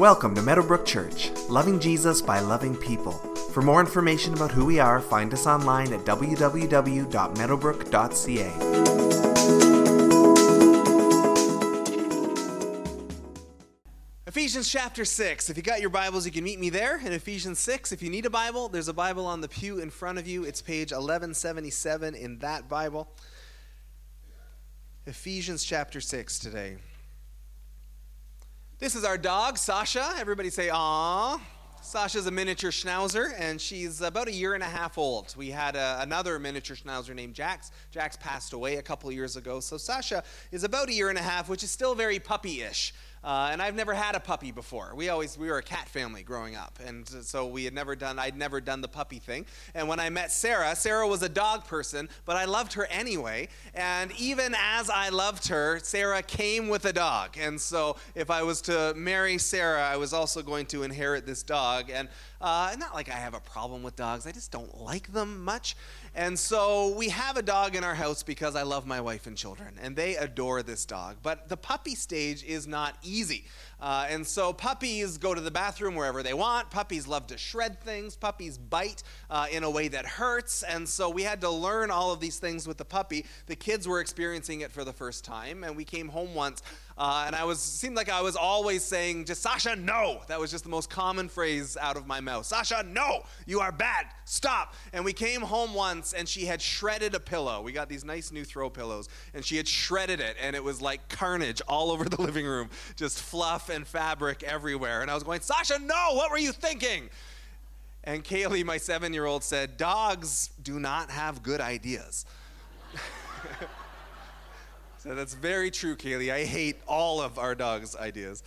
Welcome to Meadowbrook Church, loving Jesus by loving people. For more information about who we are, find us online at www.meadowbrook.ca. Ephesians chapter 6. If you got your Bibles, you can meet me there in Ephesians 6. If you need a Bible, there's a Bible on the pew in front of you. It's page 1177 in that Bible. Ephesians chapter 6 today. This is our dog, Sasha. Everybody say, "Aw." Sasha's a miniature schnauzer, and she's about a year and a half old. We had a, another miniature schnauzer named Jax. Jax passed away a couple years ago, so Sasha is about a year and a half, which is still very puppy-ish. Uh, and I've never had a puppy before. We always we were a cat family growing up, and so we had never done I'd never done the puppy thing. And when I met Sarah, Sarah was a dog person, but I loved her anyway. And even as I loved her, Sarah came with a dog. And so if I was to marry Sarah, I was also going to inherit this dog. And uh, not like I have a problem with dogs, I just don't like them much. And so we have a dog in our house because I love my wife and children, and they adore this dog. But the puppy stage is not easy. Uh, and so puppies go to the bathroom wherever they want. Puppies love to shred things. Puppies bite uh, in a way that hurts. And so we had to learn all of these things with the puppy. The kids were experiencing it for the first time. And we came home once, uh, and I was seemed like I was always saying, just Sasha, no. That was just the most common phrase out of my mouth. Sasha, no, you are bad. Stop. And we came home once, and she had shredded a pillow. We got these nice new throw pillows, and she had shredded it, and it was like carnage all over the living room, just fluff and fabric everywhere. And I was going, Sasha, no, what were you thinking? And Kaylee, my seven year old, said, Dogs do not have good ideas. so that's very true, Kaylee. I hate all of our dogs' ideas.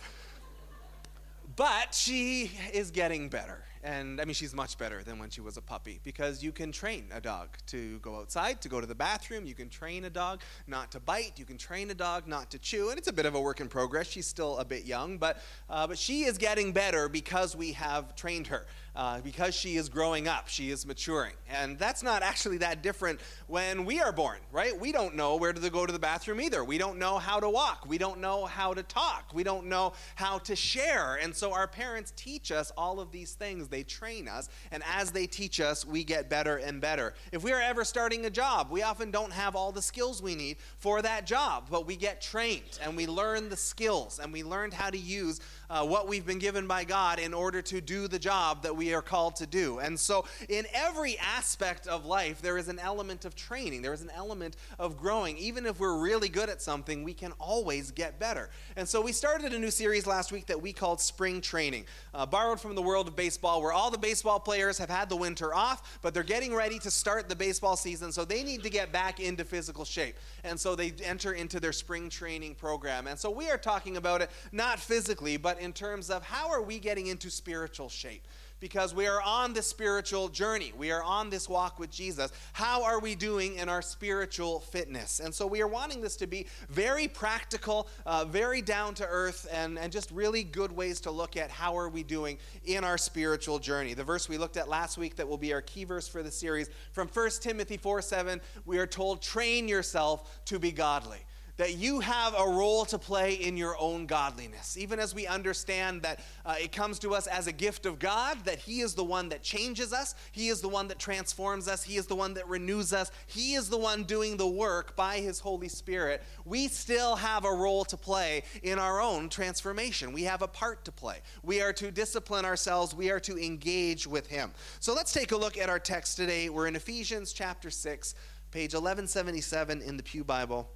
But she is getting better. And I mean, she's much better than when she was a puppy because you can train a dog to go outside, to go to the bathroom. You can train a dog not to bite. You can train a dog not to chew. And it's a bit of a work in progress. She's still a bit young, but, uh, but she is getting better because we have trained her uh, because she is growing up, she is maturing. And that's not actually that different when we are born, right? We don't know where to go to the bathroom either. We don't know how to walk. We don't know how to talk. We don't know how to share. And so our parents teach us all of these things. They train us. And as they teach us, we get better and better. If we are ever starting a job, we often don't have all the skills we need for that job, but we get trained and we learn the skills and we learned how to use uh, what we've been given by God in order to do the job that we are called to do. And so, in every aspect of life, there is an element of training, there is an element of growing. Even if we're really good at something, we can always get better. And so, we started a new series last week that we called Spring Training, uh, borrowed from the world of baseball, where all the baseball players have had the winter off, but they're getting ready to start the baseball season, so they need to get back into physical shape. And so, they enter into their spring training program. And so, we are talking about it not physically, but in terms of how are we getting into spiritual shape? Because we are on this spiritual journey. We are on this walk with Jesus. How are we doing in our spiritual fitness? And so we are wanting this to be very practical, uh, very down to earth, and, and just really good ways to look at how are we doing in our spiritual journey. The verse we looked at last week that will be our key verse for the series from 1 Timothy 4 7, we are told, train yourself to be godly that you have a role to play in your own godliness. Even as we understand that uh, it comes to us as a gift of God, that He is the one that changes us, He is the one that transforms us, He is the one that renews us, He is the one doing the work by His Holy Spirit. We still have a role to play in our own transformation. We have a part to play. We are to discipline ourselves, we are to engage with Him. So let's take a look at our text today. We're in Ephesians chapter 6, page 1177 in the Pew Bible.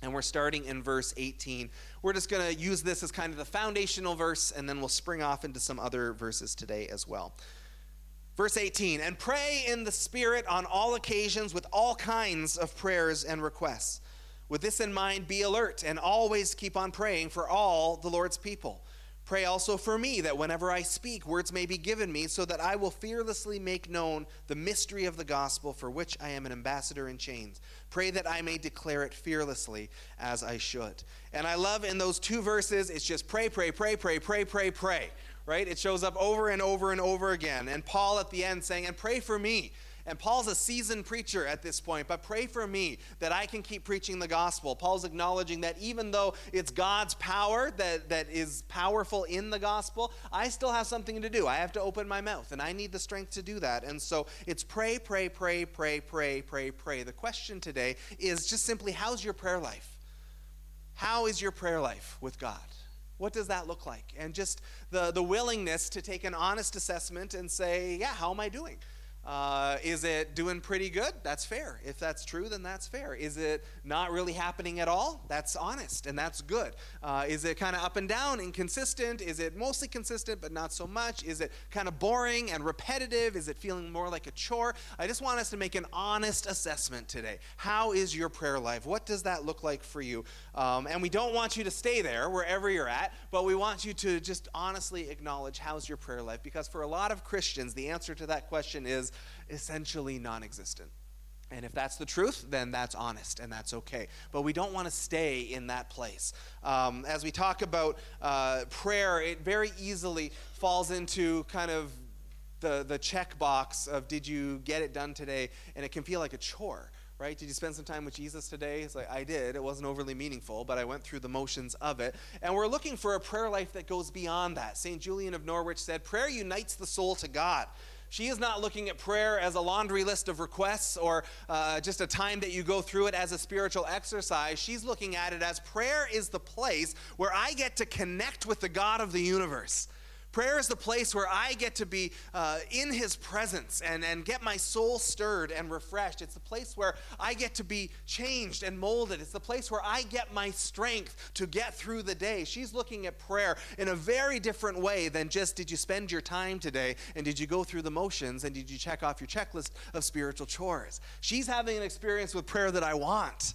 And we're starting in verse 18. We're just going to use this as kind of the foundational verse, and then we'll spring off into some other verses today as well. Verse 18, and pray in the Spirit on all occasions with all kinds of prayers and requests. With this in mind, be alert and always keep on praying for all the Lord's people. Pray also for me that whenever I speak, words may be given me, so that I will fearlessly make known the mystery of the gospel for which I am an ambassador in chains. Pray that I may declare it fearlessly as I should. And I love in those two verses, it's just pray, pray, pray, pray, pray, pray, pray, right? It shows up over and over and over again. And Paul at the end saying, and pray for me And Paul's a seasoned preacher at this point, but pray for me that I can keep preaching the gospel. Paul's acknowledging that even though it's God's power that, that is powerful in the gospel, I still have something to do. I have to open my mouth, and I need the strength to do that. And so it's pray, pray, pray, pray, pray, pray, pray. The question today is just simply how's your prayer life? How is your prayer life with God? What does that look like? And just the, the willingness to take an honest assessment and say, yeah, how am I doing? Uh, is it doing pretty good? That's fair. If that's true, then that's fair. Is it not really happening at all? That's honest and that's good. Uh, is it kind of up and down, inconsistent? Is it mostly consistent but not so much? Is it kind of boring and repetitive? Is it feeling more like a chore? I just want us to make an honest assessment today. How is your prayer life? What does that look like for you? Um, and we don't want you to stay there wherever you're at, but we want you to just honestly acknowledge how's your prayer life because for a lot of Christians, the answer to that question is essentially non existent. And if that's the truth, then that's honest and that's okay. But we don't want to stay in that place. Um, as we talk about uh, prayer, it very easily falls into kind of the, the check box of did you get it done today? And it can feel like a chore right? Did you spend some time with Jesus today? It's like, I did. It wasn't overly meaningful, but I went through the motions of it. And we're looking for a prayer life that goes beyond that. St. Julian of Norwich said, Prayer unites the soul to God. She is not looking at prayer as a laundry list of requests or uh, just a time that you go through it as a spiritual exercise. She's looking at it as prayer is the place where I get to connect with the God of the universe. Prayer is the place where I get to be uh, in His presence and, and get my soul stirred and refreshed. It's the place where I get to be changed and molded. It's the place where I get my strength to get through the day. She's looking at prayer in a very different way than just did you spend your time today and did you go through the motions and did you check off your checklist of spiritual chores. She's having an experience with prayer that I want.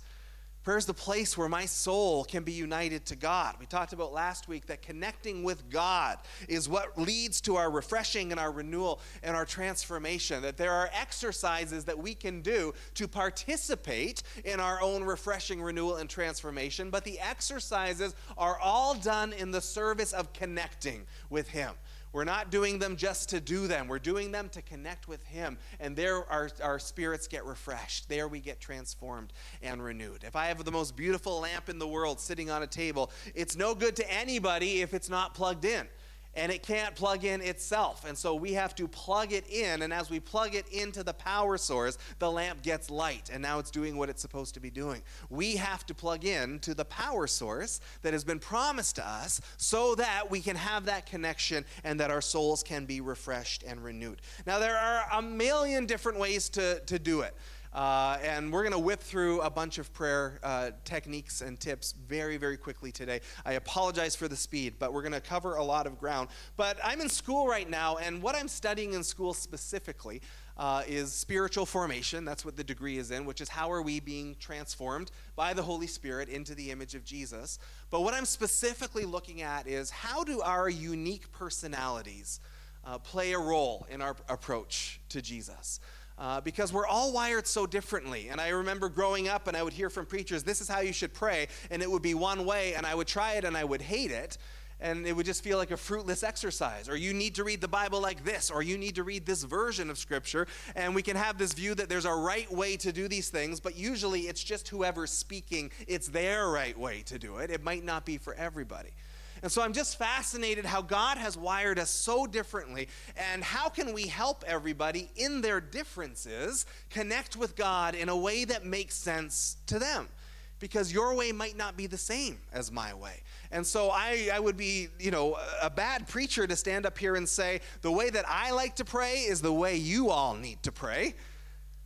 Prayer is the place where my soul can be united to God. We talked about last week that connecting with God is what leads to our refreshing and our renewal and our transformation. That there are exercises that we can do to participate in our own refreshing, renewal, and transformation, but the exercises are all done in the service of connecting with Him. We're not doing them just to do them. We're doing them to connect with Him. And there our, our spirits get refreshed. There we get transformed and renewed. If I have the most beautiful lamp in the world sitting on a table, it's no good to anybody if it's not plugged in and it can't plug in itself. And so we have to plug it in. And as we plug it into the power source, the lamp gets light. And now it's doing what it's supposed to be doing. We have to plug in to the power source that has been promised to us so that we can have that connection and that our souls can be refreshed and renewed. Now, there are a million different ways to, to do it. Uh, and we're going to whip through a bunch of prayer uh, techniques and tips very, very quickly today. I apologize for the speed, but we're going to cover a lot of ground. But I'm in school right now, and what I'm studying in school specifically uh, is spiritual formation. That's what the degree is in, which is how are we being transformed by the Holy Spirit into the image of Jesus. But what I'm specifically looking at is how do our unique personalities uh, play a role in our approach to Jesus? Uh, because we're all wired so differently. And I remember growing up and I would hear from preachers, this is how you should pray, and it would be one way, and I would try it and I would hate it. And it would just feel like a fruitless exercise. Or you need to read the Bible like this, or you need to read this version of Scripture. And we can have this view that there's a right way to do these things, but usually it's just whoever's speaking, it's their right way to do it. It might not be for everybody. And so I'm just fascinated how God has wired us so differently, and how can we help everybody in their differences connect with God in a way that makes sense to them? Because your way might not be the same as my way. And so I, I would be, you know, a bad preacher to stand up here and say, the way that I like to pray is the way you all need to pray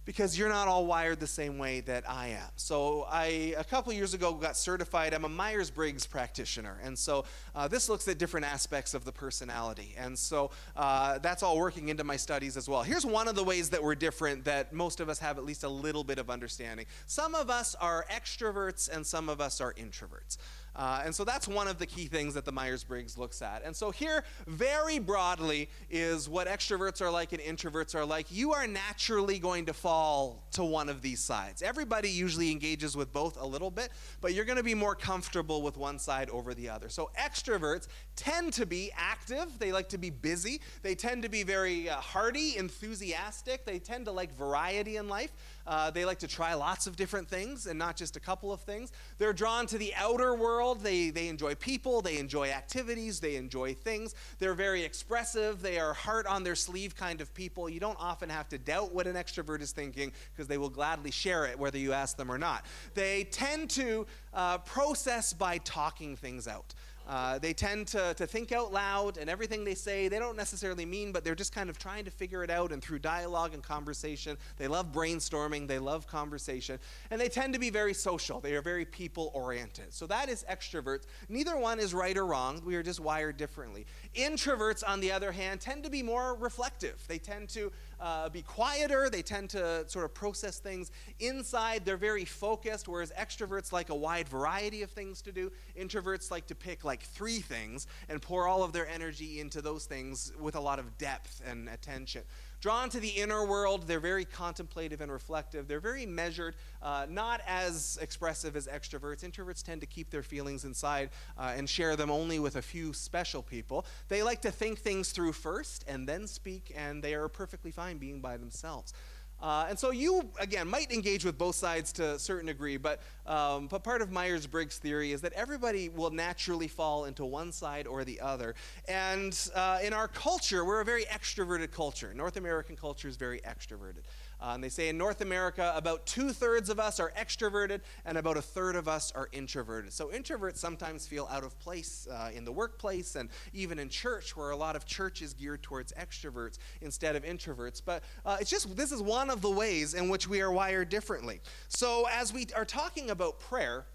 because you're not all wired the same way that I am. So I, a couple years ago, got certified. I'm a Myers-Briggs practitioner, and so uh, this looks at different aspects of the personality, and so uh, that's all working into my studies as well. Here's one of the ways that we're different that most of us have at least a little bit of understanding. Some of us are extroverts, and some of us are introverts. Uh, and so that's one of the key things that the Myers Briggs looks at. And so here, very broadly, is what extroverts are like and introverts are like. You are naturally going to fall to one of these sides. Everybody usually engages with both a little bit, but you're going to be more comfortable with one side over the other. So extroverts tend to be active, they like to be busy, they tend to be very uh, hearty, enthusiastic, they tend to like variety in life. Uh, they like to try lots of different things and not just a couple of things. They're drawn to the outer world. They, they enjoy people, they enjoy activities, they enjoy things. They're very expressive. They are heart on their sleeve kind of people. You don't often have to doubt what an extrovert is thinking because they will gladly share it whether you ask them or not. They tend to uh, process by talking things out. Uh, they tend to, to think out loud, and everything they say, they don't necessarily mean, but they're just kind of trying to figure it out. And through dialogue and conversation, they love brainstorming, they love conversation, and they tend to be very social. They are very people oriented. So that is extroverts. Neither one is right or wrong, we are just wired differently. Introverts, on the other hand, tend to be more reflective. They tend to uh, be quieter. They tend to sort of process things inside. They're very focused, whereas extroverts like a wide variety of things to do. Introverts like to pick like three things and pour all of their energy into those things with a lot of depth and attention. Drawn to the inner world, they're very contemplative and reflective. They're very measured, uh, not as expressive as extroverts. Introverts tend to keep their feelings inside uh, and share them only with a few special people. They like to think things through first and then speak, and they are perfectly fine being by themselves. Uh, and so you, again, might engage with both sides to a certain degree, but, um, but part of Myers Briggs' theory is that everybody will naturally fall into one side or the other. And uh, in our culture, we're a very extroverted culture. North American culture is very extroverted. Uh, and they say in North America, about two thirds of us are extroverted and about a third of us are introverted. So introverts sometimes feel out of place uh, in the workplace and even in church, where a lot of church is geared towards extroverts instead of introverts. But uh, it's just this is one of the ways in which we are wired differently. So as we are talking about prayer,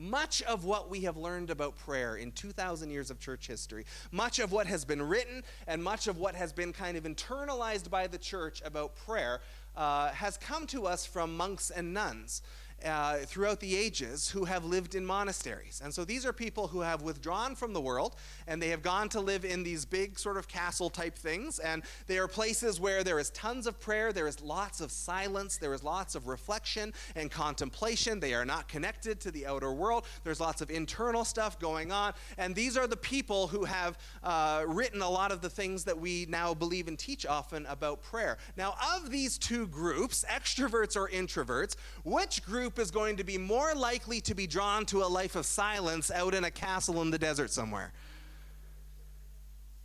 much of what we have learned about prayer in 2,000 years of church history, much of what has been written, and much of what has been kind of internalized by the church about prayer uh, has come to us from monks and nuns uh, throughout the ages who have lived in monasteries. And so these are people who have withdrawn from the world and they have gone to live in these big sort of castle type things. And they are places where there is tons of prayer, there is lots of silence, there is lots of reflection and contemplation. They are not connected to the outer world, there's lots of internal stuff going on. And these are the people who have uh, written a lot of the things that we now believe and teach often about prayer. Now, of these two groups, extroverts or introverts, which group group is going to be more likely to be drawn to a life of silence out in a castle in the desert somewhere.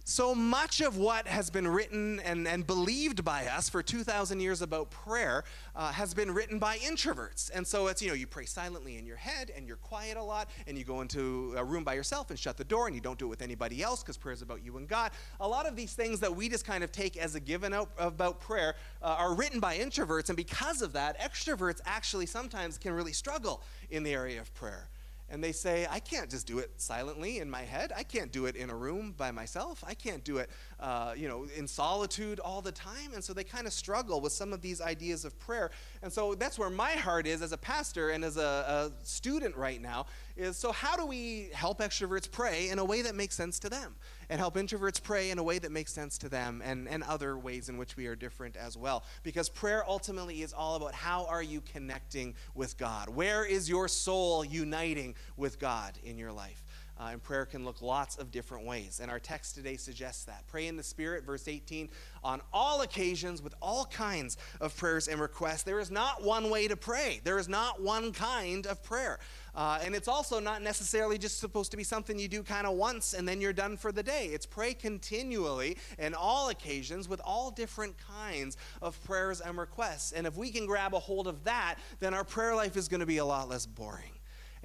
So much of what has been written and, and believed by us for 2,000 years about prayer uh, has been written by introverts. And so it's, you know, you pray silently in your head and you're quiet a lot and you go into a room by yourself and shut the door and you don't do it with anybody else because prayer is about you and God. A lot of these things that we just kind of take as a given out about prayer uh, are written by introverts. And because of that, extroverts actually sometimes can really struggle in the area of prayer and they say, I can't just do it silently in my head. I can't do it in a room by myself. I can't do it, uh, you know, in solitude all the time. And so they kind of struggle with some of these ideas of prayer. And so that's where my heart is as a pastor and as a, a student right now is so how do we help extroverts pray in a way that makes sense to them? and help introverts pray in a way that makes sense to them and, and other ways in which we are different as well. Because prayer ultimately is all about how are you connecting with God? Where is your soul uniting with God in your life? Uh, and prayer can look lots of different ways. And our text today suggests that. Pray in the Spirit, verse 18, on all occasions with all kinds of prayers and requests. There is not one way to pray, there is not one kind of prayer. Uh, and it's also not necessarily just supposed to be something you do kind of once and then you're done for the day. It's pray continually in all occasions with all different kinds of prayers and requests. And if we can grab a hold of that, then our prayer life is going to be a lot less boring.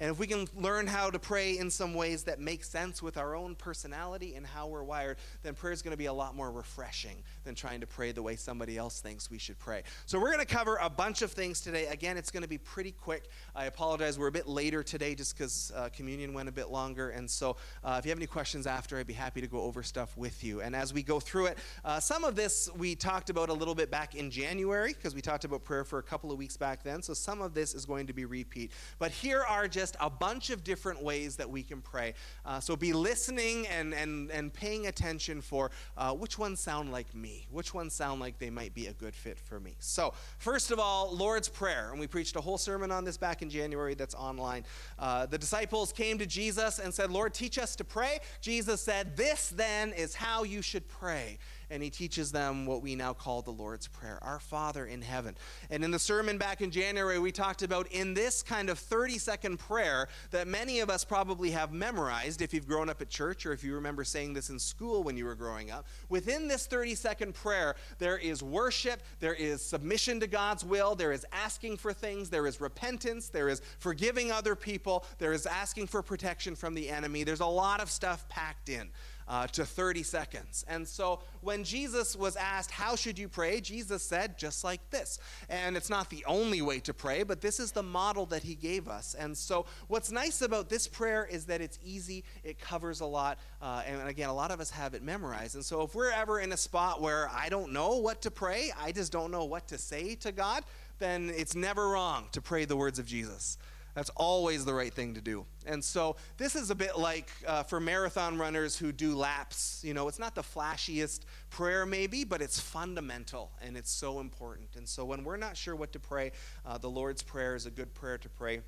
And if we can learn how to pray in some ways that make sense with our own personality and how we're wired, then prayer is going to be a lot more refreshing than trying to pray the way somebody else thinks we should pray. So we're going to cover a bunch of things today. Again, it's going to be pretty quick. I apologize, we're a bit later today just because uh, communion went a bit longer. And so uh, if you have any questions after, I'd be happy to go over stuff with you. And as we go through it, uh, some of this we talked about a little bit back in January because we talked about prayer for a couple of weeks back then. So some of this is going to be repeat. But here are just a bunch of different ways that we can pray. Uh, so be listening and, and, and paying attention for uh, which ones sound like me, which ones sound like they might be a good fit for me. So, first of all, Lord's Prayer. And we preached a whole sermon on this back in January that's online. Uh, the disciples came to Jesus and said, Lord, teach us to pray. Jesus said, This then is how you should pray and he teaches them what we now call the Lord's Prayer Our Father in heaven. And in the sermon back in January, we talked about in this kind of 30 second prayer that many of us probably have memorized if you've grown up at church or if you remember saying this in school when you were growing up. Within this 30 second prayer, there is worship, there is submission to God's will, there is asking for things, there is repentance, there is forgiving other people, there is asking for protection from the enemy. There's a lot of stuff packed in uh, to 30 seconds. And so when Jesus was asked, How should you pray? Jesus said, Just like this. And it's not the only way to pray, but this is the model that he gave us. And so what's nice about this prayer is that it's easy, it covers a lot. Uh, and again, a lot of us have it memorized. And so if we're ever in a spot where I don't know what to pray, I just don't know what to say to God, then it's never wrong to pray the words of Jesus. That's always the right thing to do. And so this is a bit like uh, for marathon runners who do laps. You know, it's not the flashiest prayer, maybe, but it's fundamental and it's so important. And so when we're not sure what to pray, uh, the Lord's Prayer is a good prayer to pray.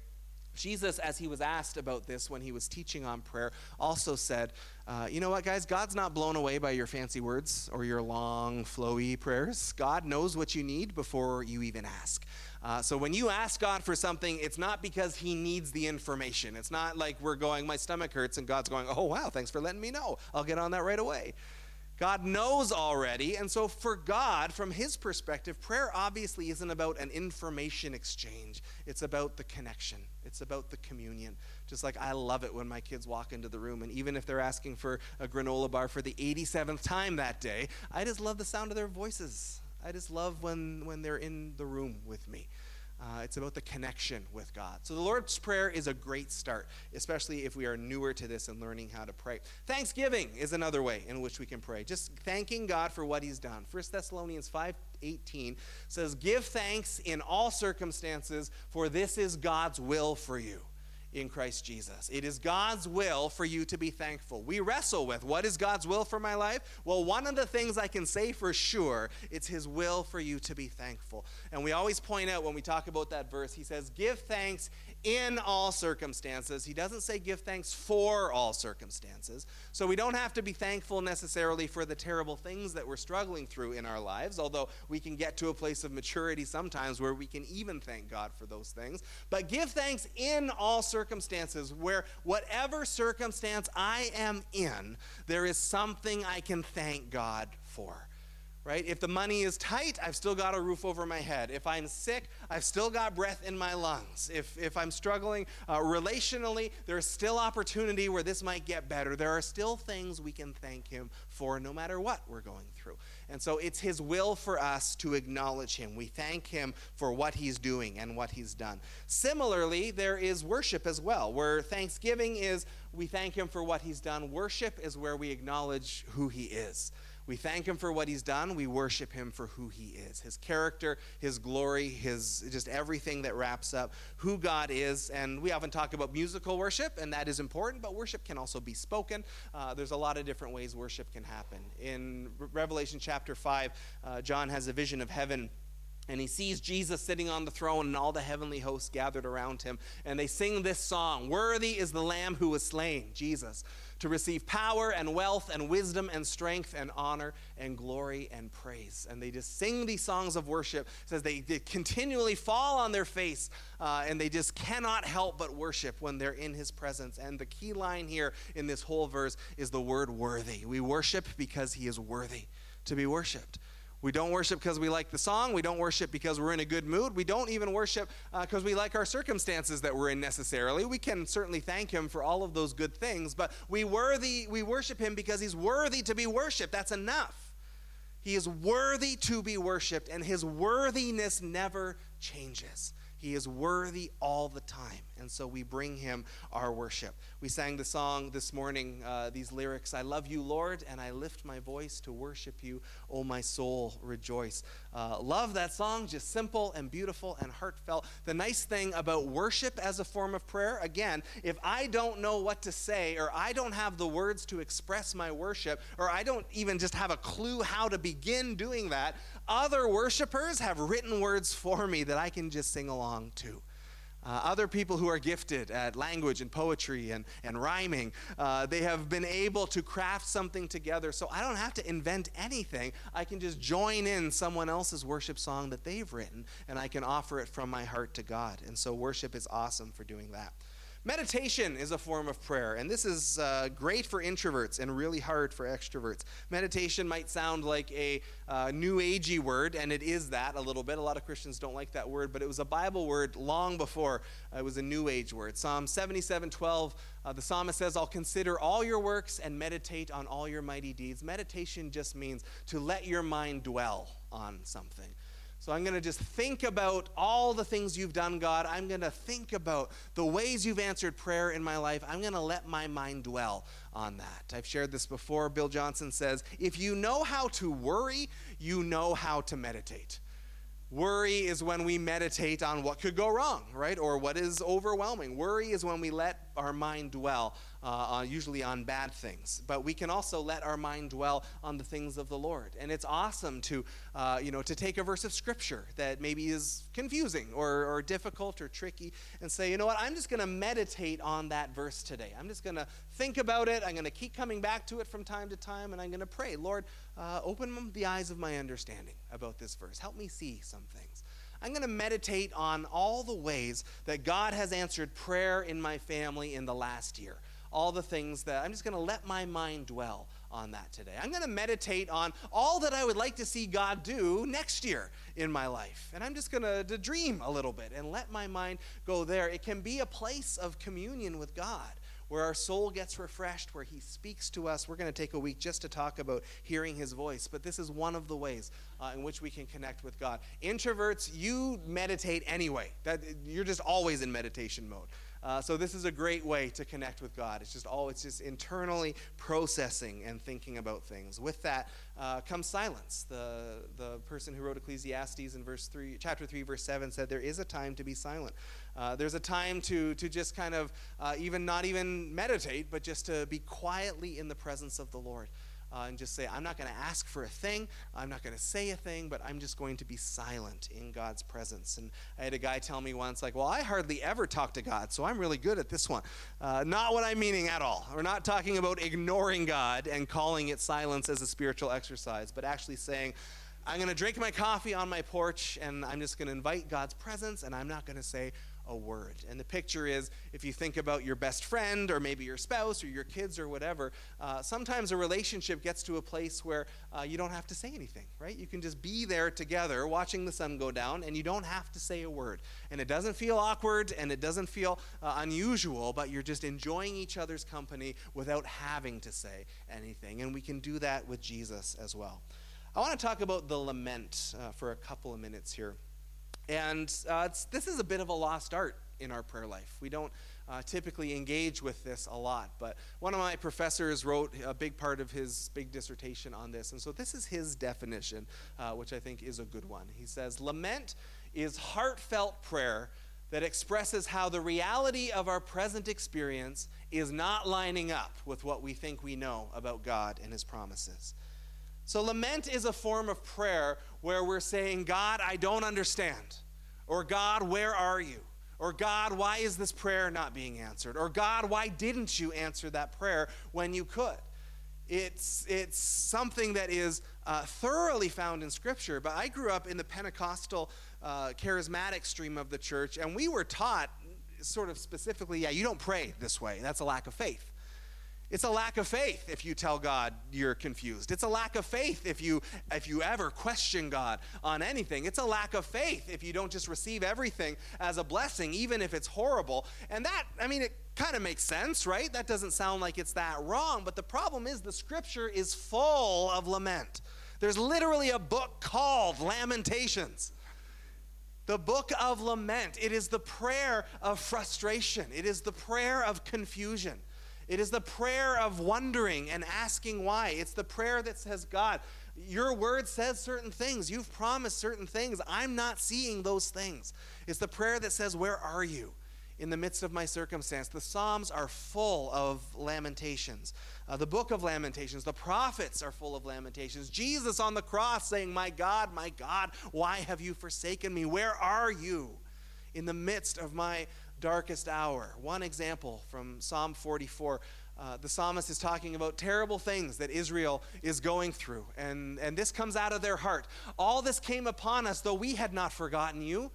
Jesus, as he was asked about this when he was teaching on prayer, also said, uh, You know what, guys? God's not blown away by your fancy words or your long, flowy prayers. God knows what you need before you even ask. Uh, so when you ask God for something, it's not because He needs the information. It's not like we're going, my stomach hurts, and God's going, oh, wow, thanks for letting me know. I'll get on that right away. God knows already, and so for God, from His perspective, prayer obviously isn't about an information exchange. It's about the connection, it's about the communion. Just like I love it when my kids walk into the room, and even if they're asking for a granola bar for the 87th time that day, I just love the sound of their voices. I just love when, when they're in the room with me. Uh, it's about the connection with God. So the Lord's Prayer is a great start, especially if we are newer to this and learning how to pray. Thanksgiving is another way in which we can pray. Just thanking God for what He's done. 1 Thessalonians 5 18 says, Give thanks in all circumstances, for this is God's will for you in Christ Jesus. It is God's will for you to be thankful. We wrestle with what is God's will for my life? Well, one of the things I can say for sure, it's his will for you to be thankful. And we always point out when we talk about that verse, he says, "Give thanks in all circumstances. He doesn't say give thanks for all circumstances. So we don't have to be thankful necessarily for the terrible things that we're struggling through in our lives, although we can get to a place of maturity sometimes where we can even thank God for those things. But give thanks in all circumstances, where whatever circumstance I am in, there is something I can thank God for right? If the money is tight, I've still got a roof over my head. If I'm sick, I've still got breath in my lungs. If, if I'm struggling uh, relationally, there's still opportunity where this might get better. There are still things we can thank Him for no matter what we're going through. And so it's His will for us to acknowledge Him. We thank Him for what He's doing and what He's done. Similarly, there is worship as well, where thanksgiving is we thank Him for what He's done. Worship is where we acknowledge who He is. We thank him for what he's done. We worship him for who he is his character, his glory, his just everything that wraps up who God is. And we often talk about musical worship, and that is important, but worship can also be spoken. Uh, there's a lot of different ways worship can happen. In Revelation chapter 5, uh, John has a vision of heaven. And he sees Jesus sitting on the throne and all the heavenly hosts gathered around him. And they sing this song Worthy is the Lamb who was slain, Jesus to receive power and wealth and wisdom and strength and honor and glory and praise. And they just sing these songs of worship. It says they, they continually fall on their face uh, and they just cannot help but worship when they're in his presence. And the key line here in this whole verse is the word worthy. We worship because he is worthy to be worshiped. We don't worship because we like the song. We don't worship because we're in a good mood. We don't even worship because uh, we like our circumstances that we're in necessarily. We can certainly thank Him for all of those good things, but we worthy we worship Him because He's worthy to be worshiped. That's enough. He is worthy to be worshiped, and His worthiness never changes. He is worthy all the time. And so we bring him our worship. We sang the song this morning, uh, these lyrics I love you, Lord, and I lift my voice to worship you. Oh, my soul, rejoice. Uh, love that song, just simple and beautiful and heartfelt. The nice thing about worship as a form of prayer, again, if I don't know what to say, or I don't have the words to express my worship, or I don't even just have a clue how to begin doing that, other worshipers have written words for me that I can just sing along to. Uh, other people who are gifted at language and poetry and, and rhyming, uh, they have been able to craft something together. So I don't have to invent anything. I can just join in someone else's worship song that they've written, and I can offer it from my heart to God. And so worship is awesome for doing that. Meditation is a form of prayer, and this is uh, great for introverts and really hard for extroverts. Meditation might sound like a uh, new agey word, and it is that a little bit. A lot of Christians don't like that word, but it was a Bible word long before it was a new age word. Psalm 77 12, uh, the psalmist says, I'll consider all your works and meditate on all your mighty deeds. Meditation just means to let your mind dwell on something. So I'm going to just think about all the things you've done, God. I'm going to think about the ways you've answered prayer in my life. I'm going to let my mind dwell on that. I've shared this before. Bill Johnson says, If you know how to worry, you know how to meditate. Worry is when we meditate on what could go wrong, right? Or what is overwhelming. Worry is when we let our mind dwell, uh, usually on bad things. But we can also let our mind dwell on the things of the Lord. And it's awesome to, uh, you know, to take a verse of Scripture that maybe is confusing or, or difficult or tricky and say, you know what, I'm just going to meditate on that verse today. I'm just going to think about it. I'm going to keep coming back to it from time to time, and I'm going to pray, Lord, uh, open the eyes of my understanding about this verse. Help me see some things. I'm going to meditate on all the ways that God has answered prayer in my family in the last year. All the things that I'm just going to let my mind dwell on that today. I'm going to meditate on all that I would like to see God do next year in my life. And I'm just going to, dream a little bit and let my mind go there. It can be a place of communion with God where our soul gets refreshed, where He speaks to us. We're going to take a week just to talk about hearing His voice, but this is one of the ways uh, in which we can connect with God. Introverts, you meditate anyway. That you're just always in meditation mode. Uh, so this is a great way to connect with God. It's just all it's just internally processing and thinking about things. With that uh, comes silence. The the person who wrote Ecclesiastes in verse three, chapter three, verse seven said, "There is a time to be silent." Uh, there's a time to, to just kind of uh, even not even meditate, but just to be quietly in the presence of the Lord. Uh, and just say, I'm not going to ask for a thing. I'm not going to say a thing, but I'm just going to be silent in God's presence. And I had a guy tell me once, like, well, I hardly ever talk to God, so I'm really good at this one. Uh, not what I'm meaning at all. We're not talking about ignoring God and calling it silence as a spiritual exercise, but actually saying, I'm going to drink my coffee on my porch and I'm just going to invite God's presence and I'm not going to say a word. And the picture is if you think about your best friend or maybe your spouse or your kids or whatever, uh, sometimes a relationship gets to a place where uh, you don't have to say anything, right? You can just be there together watching the sun go down and you don't have to say a word. And it doesn't feel awkward and it doesn't feel uh, unusual, but you're just enjoying each other's company without having to say anything. And we can do that with Jesus as well. I want to talk about the lament uh, for a couple of minutes here. And uh, this is a bit of a lost art in our prayer life. We don't uh, typically engage with this a lot, but one of my professors wrote a big part of his big dissertation on this. And so this is his definition, uh, which I think is a good one. He says Lament is heartfelt prayer that expresses how the reality of our present experience is not lining up with what we think we know about God and his promises. So, lament is a form of prayer where we're saying, God, I don't understand. Or, God, where are you? Or, God, why is this prayer not being answered? Or, God, why didn't you answer that prayer when you could? It's, it's something that is uh, thoroughly found in Scripture, but I grew up in the Pentecostal uh, charismatic stream of the church, and we were taught, sort of specifically, yeah, you don't pray this way. That's a lack of faith. It's a lack of faith if you tell God you're confused. It's a lack of faith if you if you ever question God on anything. It's a lack of faith if you don't just receive everything as a blessing even if it's horrible. And that I mean it kind of makes sense, right? That doesn't sound like it's that wrong, but the problem is the scripture is full of lament. There's literally a book called Lamentations. The book of lament. It is the prayer of frustration. It is the prayer of confusion. It is the prayer of wondering and asking why. It's the prayer that says, God, your word says certain things. You've promised certain things. I'm not seeing those things. It's the prayer that says, Where are you? in the midst of my circumstance. The Psalms are full of lamentations. Uh, the book of Lamentations, the prophets are full of lamentations. Jesus on the cross saying, My God, my God, why have you forsaken me? Where are you in the midst of my darkest hour? One example from Psalm 44. Uh, the psalmist is talking about terrible things that Israel is going through, and, and this comes out of their heart. All this came upon us, though we had not forgotten you.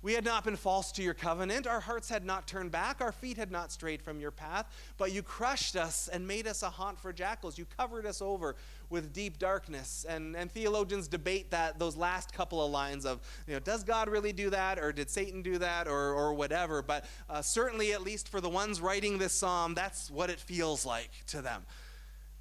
We had not been false to your covenant. Our hearts had not turned back. Our feet had not strayed from your path. But you crushed us and made us a haunt for jackals. You covered us over with deep darkness. And, and theologians debate that those last couple of lines of, you know, does God really do that? Or did Satan do that? Or, or whatever. But uh, certainly, at least for the ones writing this psalm, that's what it feels like to them.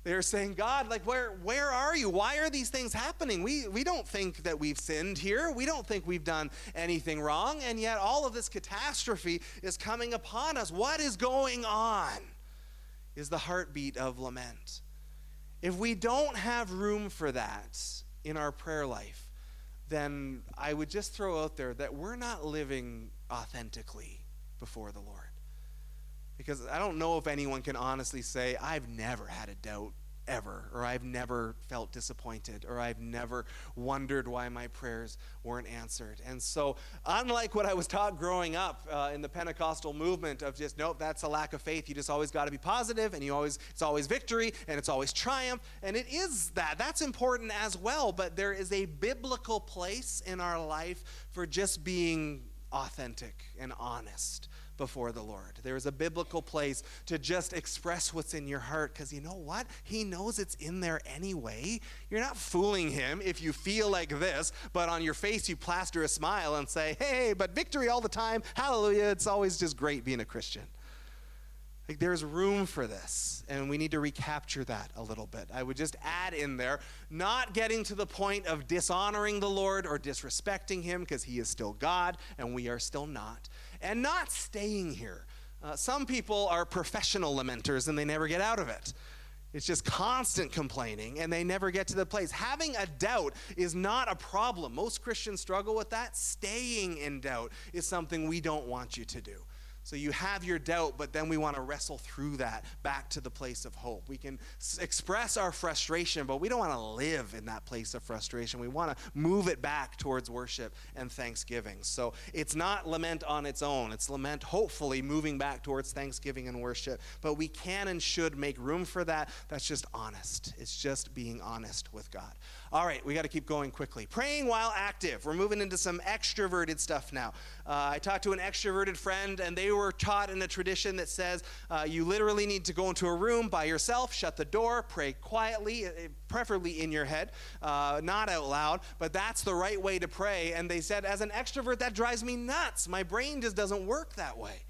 They're saying, God, like, where, where are you? Why are these things happening? We, we don't think that we've sinned here. We don't think we've done anything wrong. And yet, all of this catastrophe is coming upon us. What is going on? Is the heartbeat of lament. If we don't have room for that in our prayer life, then I would just throw out there that we're not living authentically before the Lord. Because I don't know if anyone can honestly say, I've never had a doubt ever, or I've never felt disappointed, or I've never wondered why my prayers weren't answered. And so, unlike what I was taught growing up uh, in the Pentecostal movement of just, nope, that's a lack of faith. You just always got to be positive, and you always, it's always victory, and it's always triumph. And it is that. That's important as well, but there is a biblical place in our life for just being authentic and honest before the Lord. There is a biblical place to just express what's in your heart because you know what? He knows it's in there anyway. You're not fooling him if you feel like this, but on your face you plaster a smile and say, hey, but victory all the time. Hallelujah. It's always just great being a Christian. Like there's room for this, and we need to recapture that a little bit. I would just add in there, not getting to the point of dishonoring the Lord or disrespecting Him, because He is still God and we are still not and not staying here. Uh, some people are professional lamenters and they never get out of it. It's just constant complaining and they never get to the place. Having a doubt is not a problem. Most Christians struggle with that. Staying in doubt is something we don't want you to do. So you have your doubt, but then we want to wrestle through that back to the place of hope. We can s- express our frustration, but we don't want to live in that place of frustration. We want to move it back towards worship and thanksgiving. So it's not lament on its own. It's lament, hopefully, moving back towards thanksgiving and worship. But we can and should make room for that. That's just honest. It's just being honest with God. All right, we got to keep going quickly. Praying while active. We're moving into some extroverted stuff now. Uh, I talked to an extroverted friend, and they were taught in a tradition that says uh, you literally need to go into a room by yourself, shut the door, pray quietly, uh, preferably in your head, uh, not out loud, but that's the right way to pray. And they said, as an extrovert, that drives me nuts. My brain just doesn't work that way.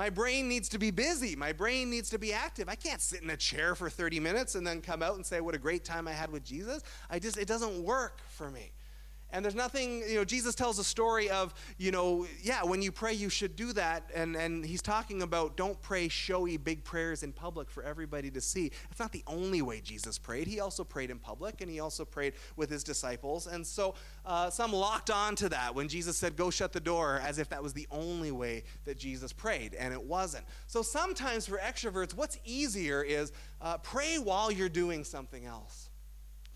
My brain needs to be busy. My brain needs to be active. I can't sit in a chair for 30 minutes and then come out and say what a great time I had with Jesus. I just it doesn't work for me. And there's nothing, you know, Jesus tells a story of, you know, yeah, when you pray, you should do that. And, and he's talking about don't pray showy big prayers in public for everybody to see. It's not the only way Jesus prayed. He also prayed in public and he also prayed with his disciples. And so uh, some locked on to that when Jesus said, go shut the door, as if that was the only way that Jesus prayed. And it wasn't. So sometimes for extroverts, what's easier is uh, pray while you're doing something else.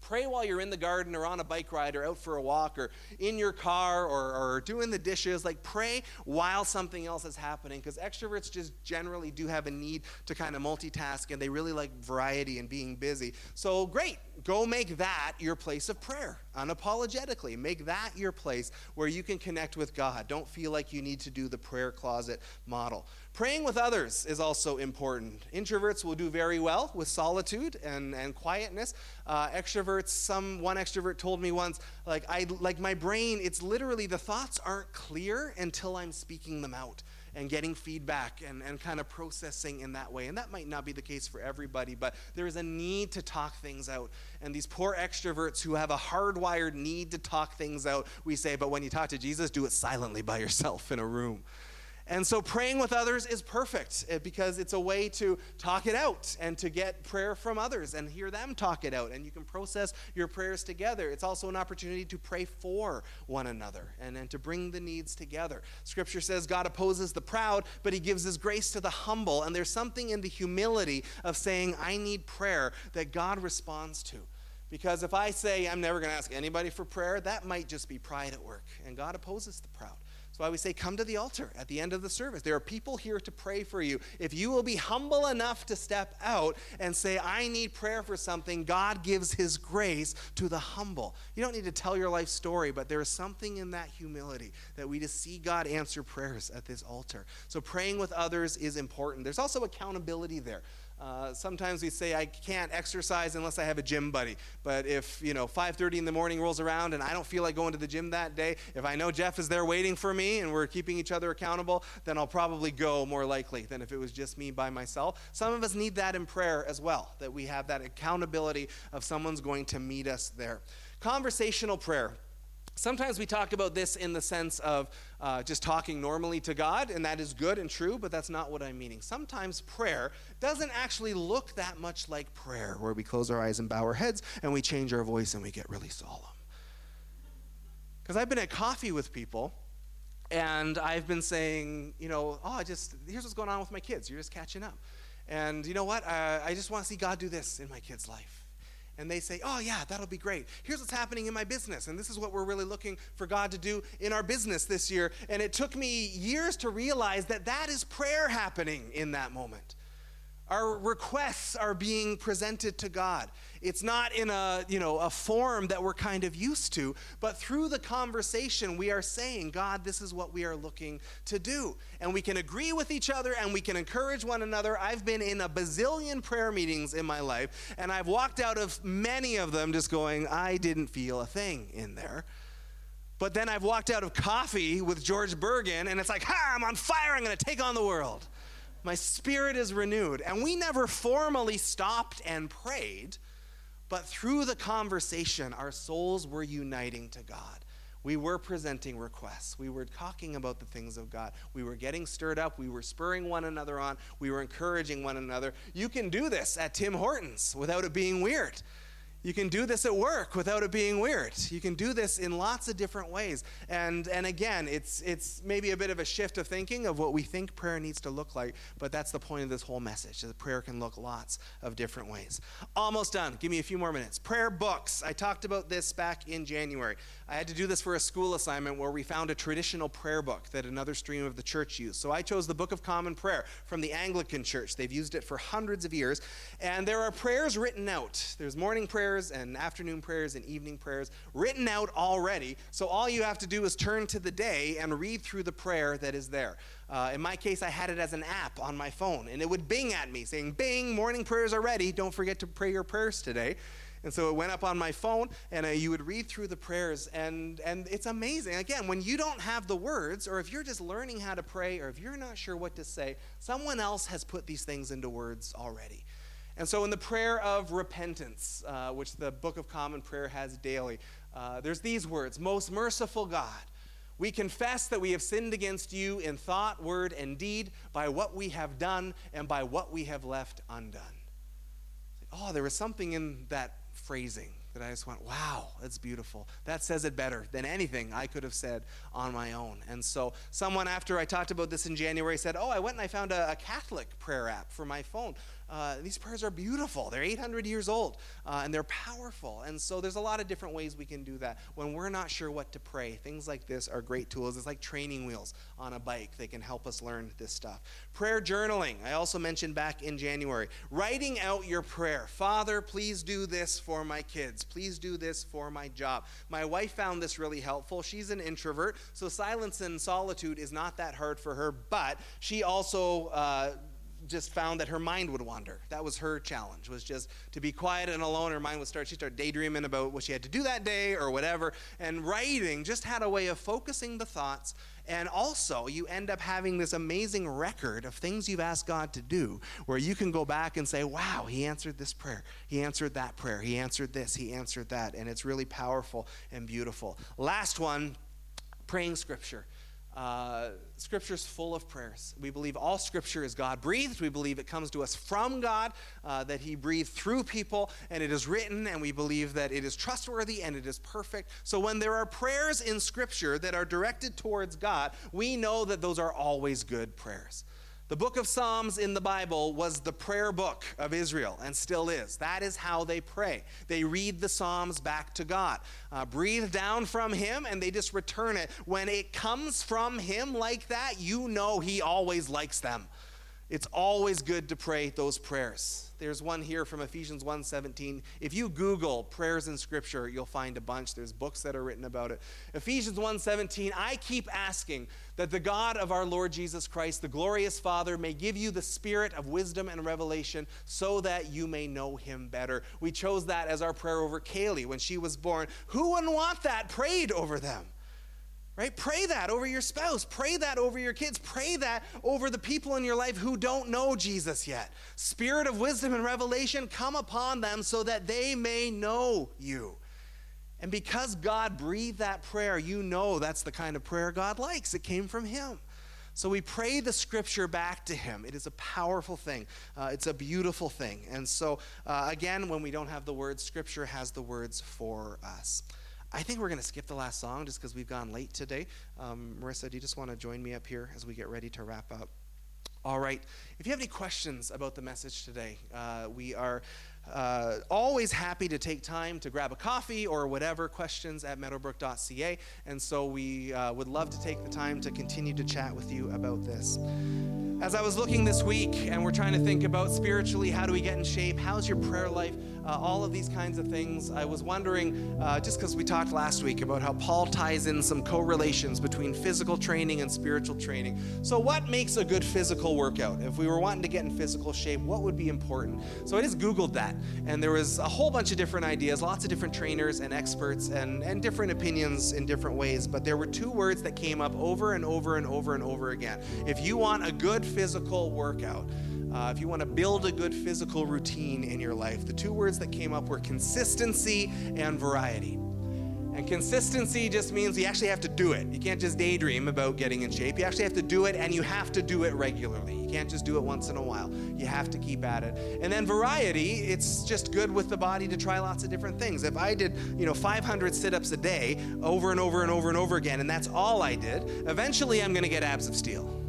Pray while you're in the garden or on a bike ride or out for a walk or in your car or, or doing the dishes. Like, pray while something else is happening because extroverts just generally do have a need to kind of multitask and they really like variety and being busy. So, great. Go make that your place of prayer unapologetically. Make that your place where you can connect with God. Don't feel like you need to do the prayer closet model. Praying with others is also important. Introverts will do very well with solitude and, and quietness. Uh, extroverts, some one extrovert told me once, like I like my brain, it's literally the thoughts aren't clear until I'm speaking them out. And getting feedback and, and kind of processing in that way. And that might not be the case for everybody, but there is a need to talk things out. And these poor extroverts who have a hardwired need to talk things out, we say, but when you talk to Jesus, do it silently by yourself in a room. And so praying with others is perfect eh, because it's a way to talk it out and to get prayer from others and hear them talk it out. And you can process your prayers together. It's also an opportunity to pray for one another and, and to bring the needs together. Scripture says God opposes the proud, but he gives his grace to the humble. And there's something in the humility of saying, I need prayer that God responds to. Because if I say I'm never going to ask anybody for prayer, that might just be pride at work. And God opposes the proud. That's why we say, come to the altar at the end of the service. There are people here to pray for you. If you will be humble enough to step out and say, I need prayer for something, God gives His grace to the humble. You don't need to tell your life story, but there is something in that humility that we just see God answer prayers at this altar. So praying with others is important. There's also accountability there. Uh, sometimes we say I can't exercise unless I have a gym buddy. But if you know 5:30 in the morning rolls around and I don't feel like going to the gym that day, if I know Jeff is there waiting for me and we're keeping each other accountable, then I'll probably go more likely than if it was just me by myself. Some of us need that in prayer as well, that we have that accountability of someone's going to meet us there. Conversational prayer. Sometimes we talk about this in the sense of uh, just talking normally to God, and that is good and true, but that's not what I'm meaning. Sometimes prayer doesn't actually look that much like prayer, where we close our eyes and bow our heads and we change our voice and we get really solemn. Because I've been at coffee with people, and I've been saying, you know, oh, I just, here's what's going on with my kids. You're just catching up. And you know what? I just want to see God do this in my kid's life and they say, Oh, yeah, that'll be great. Here's what's happening in my business, and this is what we're really looking for God to do in our business this year. And it took me years to realize that that is prayer happening in that moment. Our requests are being presented to God. It's not in a, you know, a form that we're kind of used to, but through the conversation, we are saying, God, this is what we are looking to do. And we can agree with each other and we can encourage one another. I've been in a bazillion prayer meetings in my life, and I've walked out of many of them just going, I didn't feel a thing in there. But then I've walked out of coffee with George Bergen, and it's like, ha, I'm on fire, I'm going to take on the world. My spirit is renewed. And we never formally stopped and prayed, but through the conversation, our souls were uniting to God. We were presenting requests. We were talking about the things of God. We were getting stirred up. We were spurring one another on. We were encouraging one another. You can do this at Tim Hortons without it being weird. You can do this at work without it being weird. You can do this in lots of different ways. And, and again, it's, it's maybe a bit of a shift of thinking of what we think prayer needs to look like, but that's the point of this whole message that prayer can look lots of different ways. Almost done. Give me a few more minutes. Prayer books. I talked about this back in January. I had to do this for a school assignment where we found a traditional prayer book that another stream of the church used. So I chose the Book of Common Prayer from the Anglican Church. They've used it for hundreds of years. And there are prayers written out. There's morning prayers and afternoon prayers and evening prayers written out already. So all you have to do is turn to the day and read through the prayer that is there. Uh, in my case, I had it as an app on my phone, and it would bing at me saying, Bing, morning prayers are ready. Don't forget to pray your prayers today. And so it went up on my phone, and uh, you would read through the prayers, and, and it's amazing. Again, when you don't have the words, or if you're just learning how to pray, or if you're not sure what to say, someone else has put these things into words already. And so, in the prayer of repentance, uh, which the Book of Common Prayer has daily, uh, there's these words Most merciful God, we confess that we have sinned against you in thought, word, and deed by what we have done and by what we have left undone. Oh, there was something in that phrasing that I just went, wow, that's beautiful. That says it better than anything I could have said on my own. And so, someone after I talked about this in January said, Oh, I went and I found a, a Catholic prayer app for my phone uh, these prayers are beautiful. They're 800 years old uh, and they're powerful. And so there's a lot of different ways we can do that. When we're not sure what to pray, things like this are great tools. It's like training wheels on a bike, they can help us learn this stuff. Prayer journaling, I also mentioned back in January. Writing out your prayer Father, please do this for my kids. Please do this for my job. My wife found this really helpful. She's an introvert, so silence and solitude is not that hard for her, but she also. Uh, just found that her mind would wander. That was her challenge, was just to be quiet and alone. Her mind would start, she'd start daydreaming about what she had to do that day or whatever. And writing just had a way of focusing the thoughts. And also, you end up having this amazing record of things you've asked God to do, where you can go back and say, wow, he answered this prayer. He answered that prayer. He answered this. He answered that. And it's really powerful and beautiful. Last one praying scripture. Uh, scripture is full of prayers. We believe all scripture is God breathed. We believe it comes to us from God, uh, that He breathed through people, and it is written, and we believe that it is trustworthy and it is perfect. So when there are prayers in scripture that are directed towards God, we know that those are always good prayers. The book of Psalms in the Bible was the prayer book of Israel and still is. That is how they pray. They read the Psalms back to God, uh, breathe down from Him, and they just return it. When it comes from Him like that, you know He always likes them. It's always good to pray those prayers. There's one here from Ephesians 1:17. If you Google prayers in scripture, you'll find a bunch. There's books that are written about it. Ephesians 1:17, I keep asking that the God of our Lord Jesus Christ, the glorious Father, may give you the spirit of wisdom and revelation so that you may know him better. We chose that as our prayer over Kaylee when she was born. Who wouldn't want that prayed over them? Right? Pray that over your spouse. Pray that over your kids. Pray that over the people in your life who don't know Jesus yet. Spirit of wisdom and revelation come upon them so that they may know you. And because God breathed that prayer, you know that's the kind of prayer God likes. It came from Him. So we pray the scripture back to Him. It is a powerful thing, uh, it's a beautiful thing. And so, uh, again, when we don't have the words, scripture has the words for us. I think we're going to skip the last song just because we've gone late today. Um, Marissa, do you just want to join me up here as we get ready to wrap up? All right. If you have any questions about the message today, uh, we are uh, always happy to take time to grab a coffee or whatever questions at meadowbrook.ca. And so we uh, would love to take the time to continue to chat with you about this. As I was looking this week and we're trying to think about spiritually, how do we get in shape? How's your prayer life? Uh, all of these kinds of things. I was wondering, uh, just because we talked last week about how Paul ties in some correlations between physical training and spiritual training. So, what makes a good physical workout? If we were wanting to get in physical shape, what would be important? So, I just Googled that, and there was a whole bunch of different ideas, lots of different trainers and experts, and, and different opinions in different ways. But there were two words that came up over and over and over and over again. If you want a good physical workout, uh, if you want to build a good physical routine in your life, the two words that came up were consistency and variety. And consistency just means you actually have to do it. You can't just daydream about getting in shape. You actually have to do it, and you have to do it regularly. You can't just do it once in a while. You have to keep at it. And then variety, it's just good with the body to try lots of different things. If I did, you know, 500 sit-ups a day over and over and over and over again, and that's all I did, eventually I'm going to get abs of steel.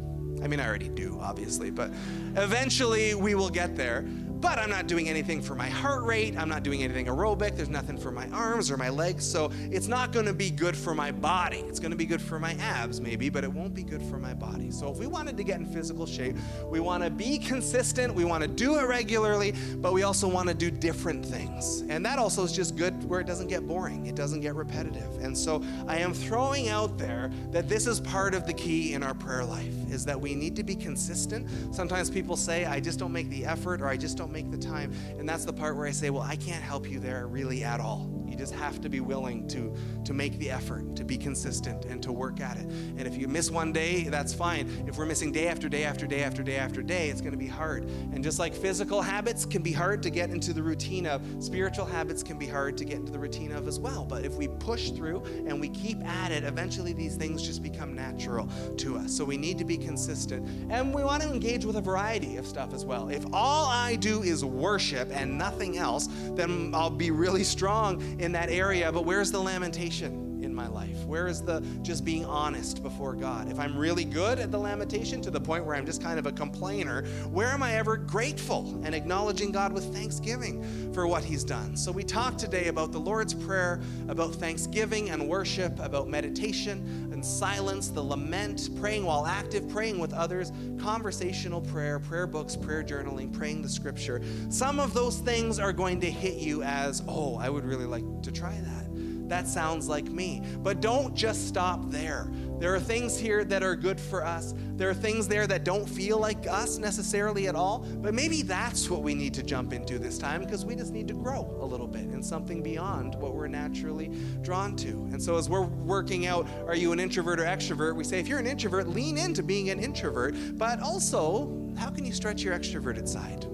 I mean, I already do, obviously, but eventually we will get there. But I'm not doing anything for my heart rate. I'm not doing anything aerobic. There's nothing for my arms or my legs. So it's not going to be good for my body. It's going to be good for my abs, maybe, but it won't be good for my body. So if we wanted to get in physical shape, we want to be consistent. We want to do it regularly, but we also want to do different things. And that also is just good where it doesn't get boring, it doesn't get repetitive. And so I am throwing out there that this is part of the key in our prayer life is that we need to be consistent. Sometimes people say, I just don't make the effort or I just don't make the time. And that's the part where I say, well, I can't help you there really at all. You just have to be willing to, to make the effort, to be consistent, and to work at it. And if you miss one day, that's fine. If we're missing day after day after day after day after day, it's going to be hard. And just like physical habits can be hard to get into the routine of, spiritual habits can be hard to get into the routine of as well. But if we push through and we keep at it, eventually these things just become natural to us. So we need to be consistent. And we want to engage with a variety of stuff as well. If all I do is worship and nothing else, then I'll be really strong in that area. But where's the lamentation? in my life? Where is the just being honest before God? If I'm really good at the lamentation to the point where I'm just kind of a complainer, where am I ever grateful and acknowledging God with thanksgiving for what He's done? So we talked today about the Lord's Prayer, about thanksgiving and worship, about meditation silence, the lament, praying while active, praying with others, conversational prayer, prayer books, prayer journaling, praying the scripture. Some of those things are going to hit you as, oh, I would really like to try that. That sounds like me. But don't just stop there. There are things here that are good for us. There are things there that don't feel like us necessarily at all, but maybe that's what we need to jump into this time because we just need to grow a little bit in something beyond what we're naturally drawn to. And so, as we're working out, are you an introvert or extrovert? We say if you're an introvert, lean into being an introvert, but also, how can you stretch your extroverted side?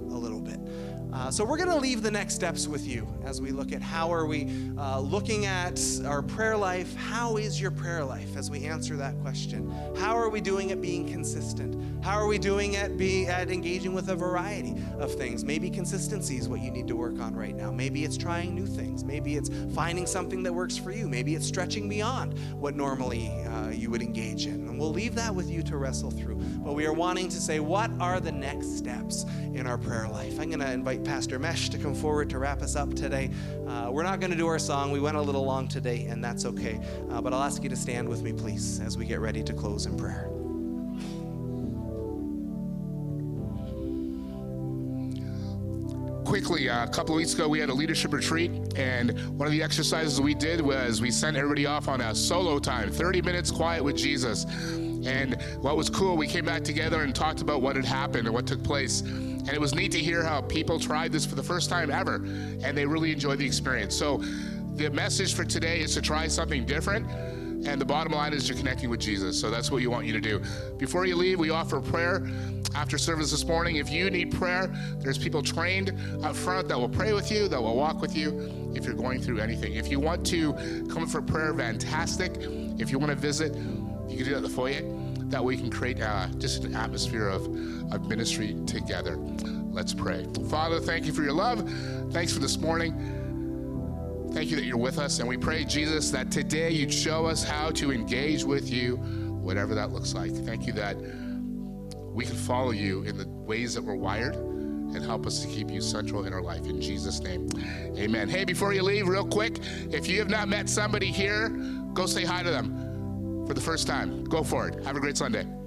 Uh, so we're going to leave the next steps with you as we look at how are we uh, looking at our prayer life. How is your prayer life as we answer that question? How are we doing at being consistent? How are we doing at being at engaging with a variety of things? Maybe consistency is what you need to work on right now. Maybe it's trying new things. Maybe it's finding something that works for you. Maybe it's stretching beyond what normally uh, you would engage in. And we'll leave that with you to wrestle through. But we are wanting to say, what are the next steps in our prayer life? I'm going to invite Pastor Mesh to come forward to wrap us up today. Uh, we're not going to do our song. We went a little long today, and that's okay. Uh, but I'll ask you to stand with me, please, as we get ready to close in prayer. quickly, uh, a couple of weeks ago, we had a leadership retreat, and one of the exercises we did was we sent everybody off on a solo time 30 minutes quiet with Jesus. And what was cool, we came back together and talked about what had happened and what took place. And it was neat to hear how people tried this for the first time ever, and they really enjoyed the experience. So, the message for today is to try something different. And the bottom line is you're connecting with Jesus. So that's what you want you to do. Before you leave, we offer prayer after service this morning. If you need prayer, there's people trained up front that will pray with you, that will walk with you if you're going through anything. If you want to come for prayer, fantastic. If you want to visit, you can do that at the foyer. That we can create uh, just an atmosphere of, of ministry together. Let's pray. Father, thank you for your love. Thanks for this morning. Thank you that you're with us. And we pray, Jesus, that today you'd show us how to engage with you, whatever that looks like. Thank you that we can follow you in the ways that we're wired and help us to keep you central in our life. In Jesus' name, amen. Hey, before you leave, real quick, if you have not met somebody here, go say hi to them for the first time. Go for it. Have a great Sunday.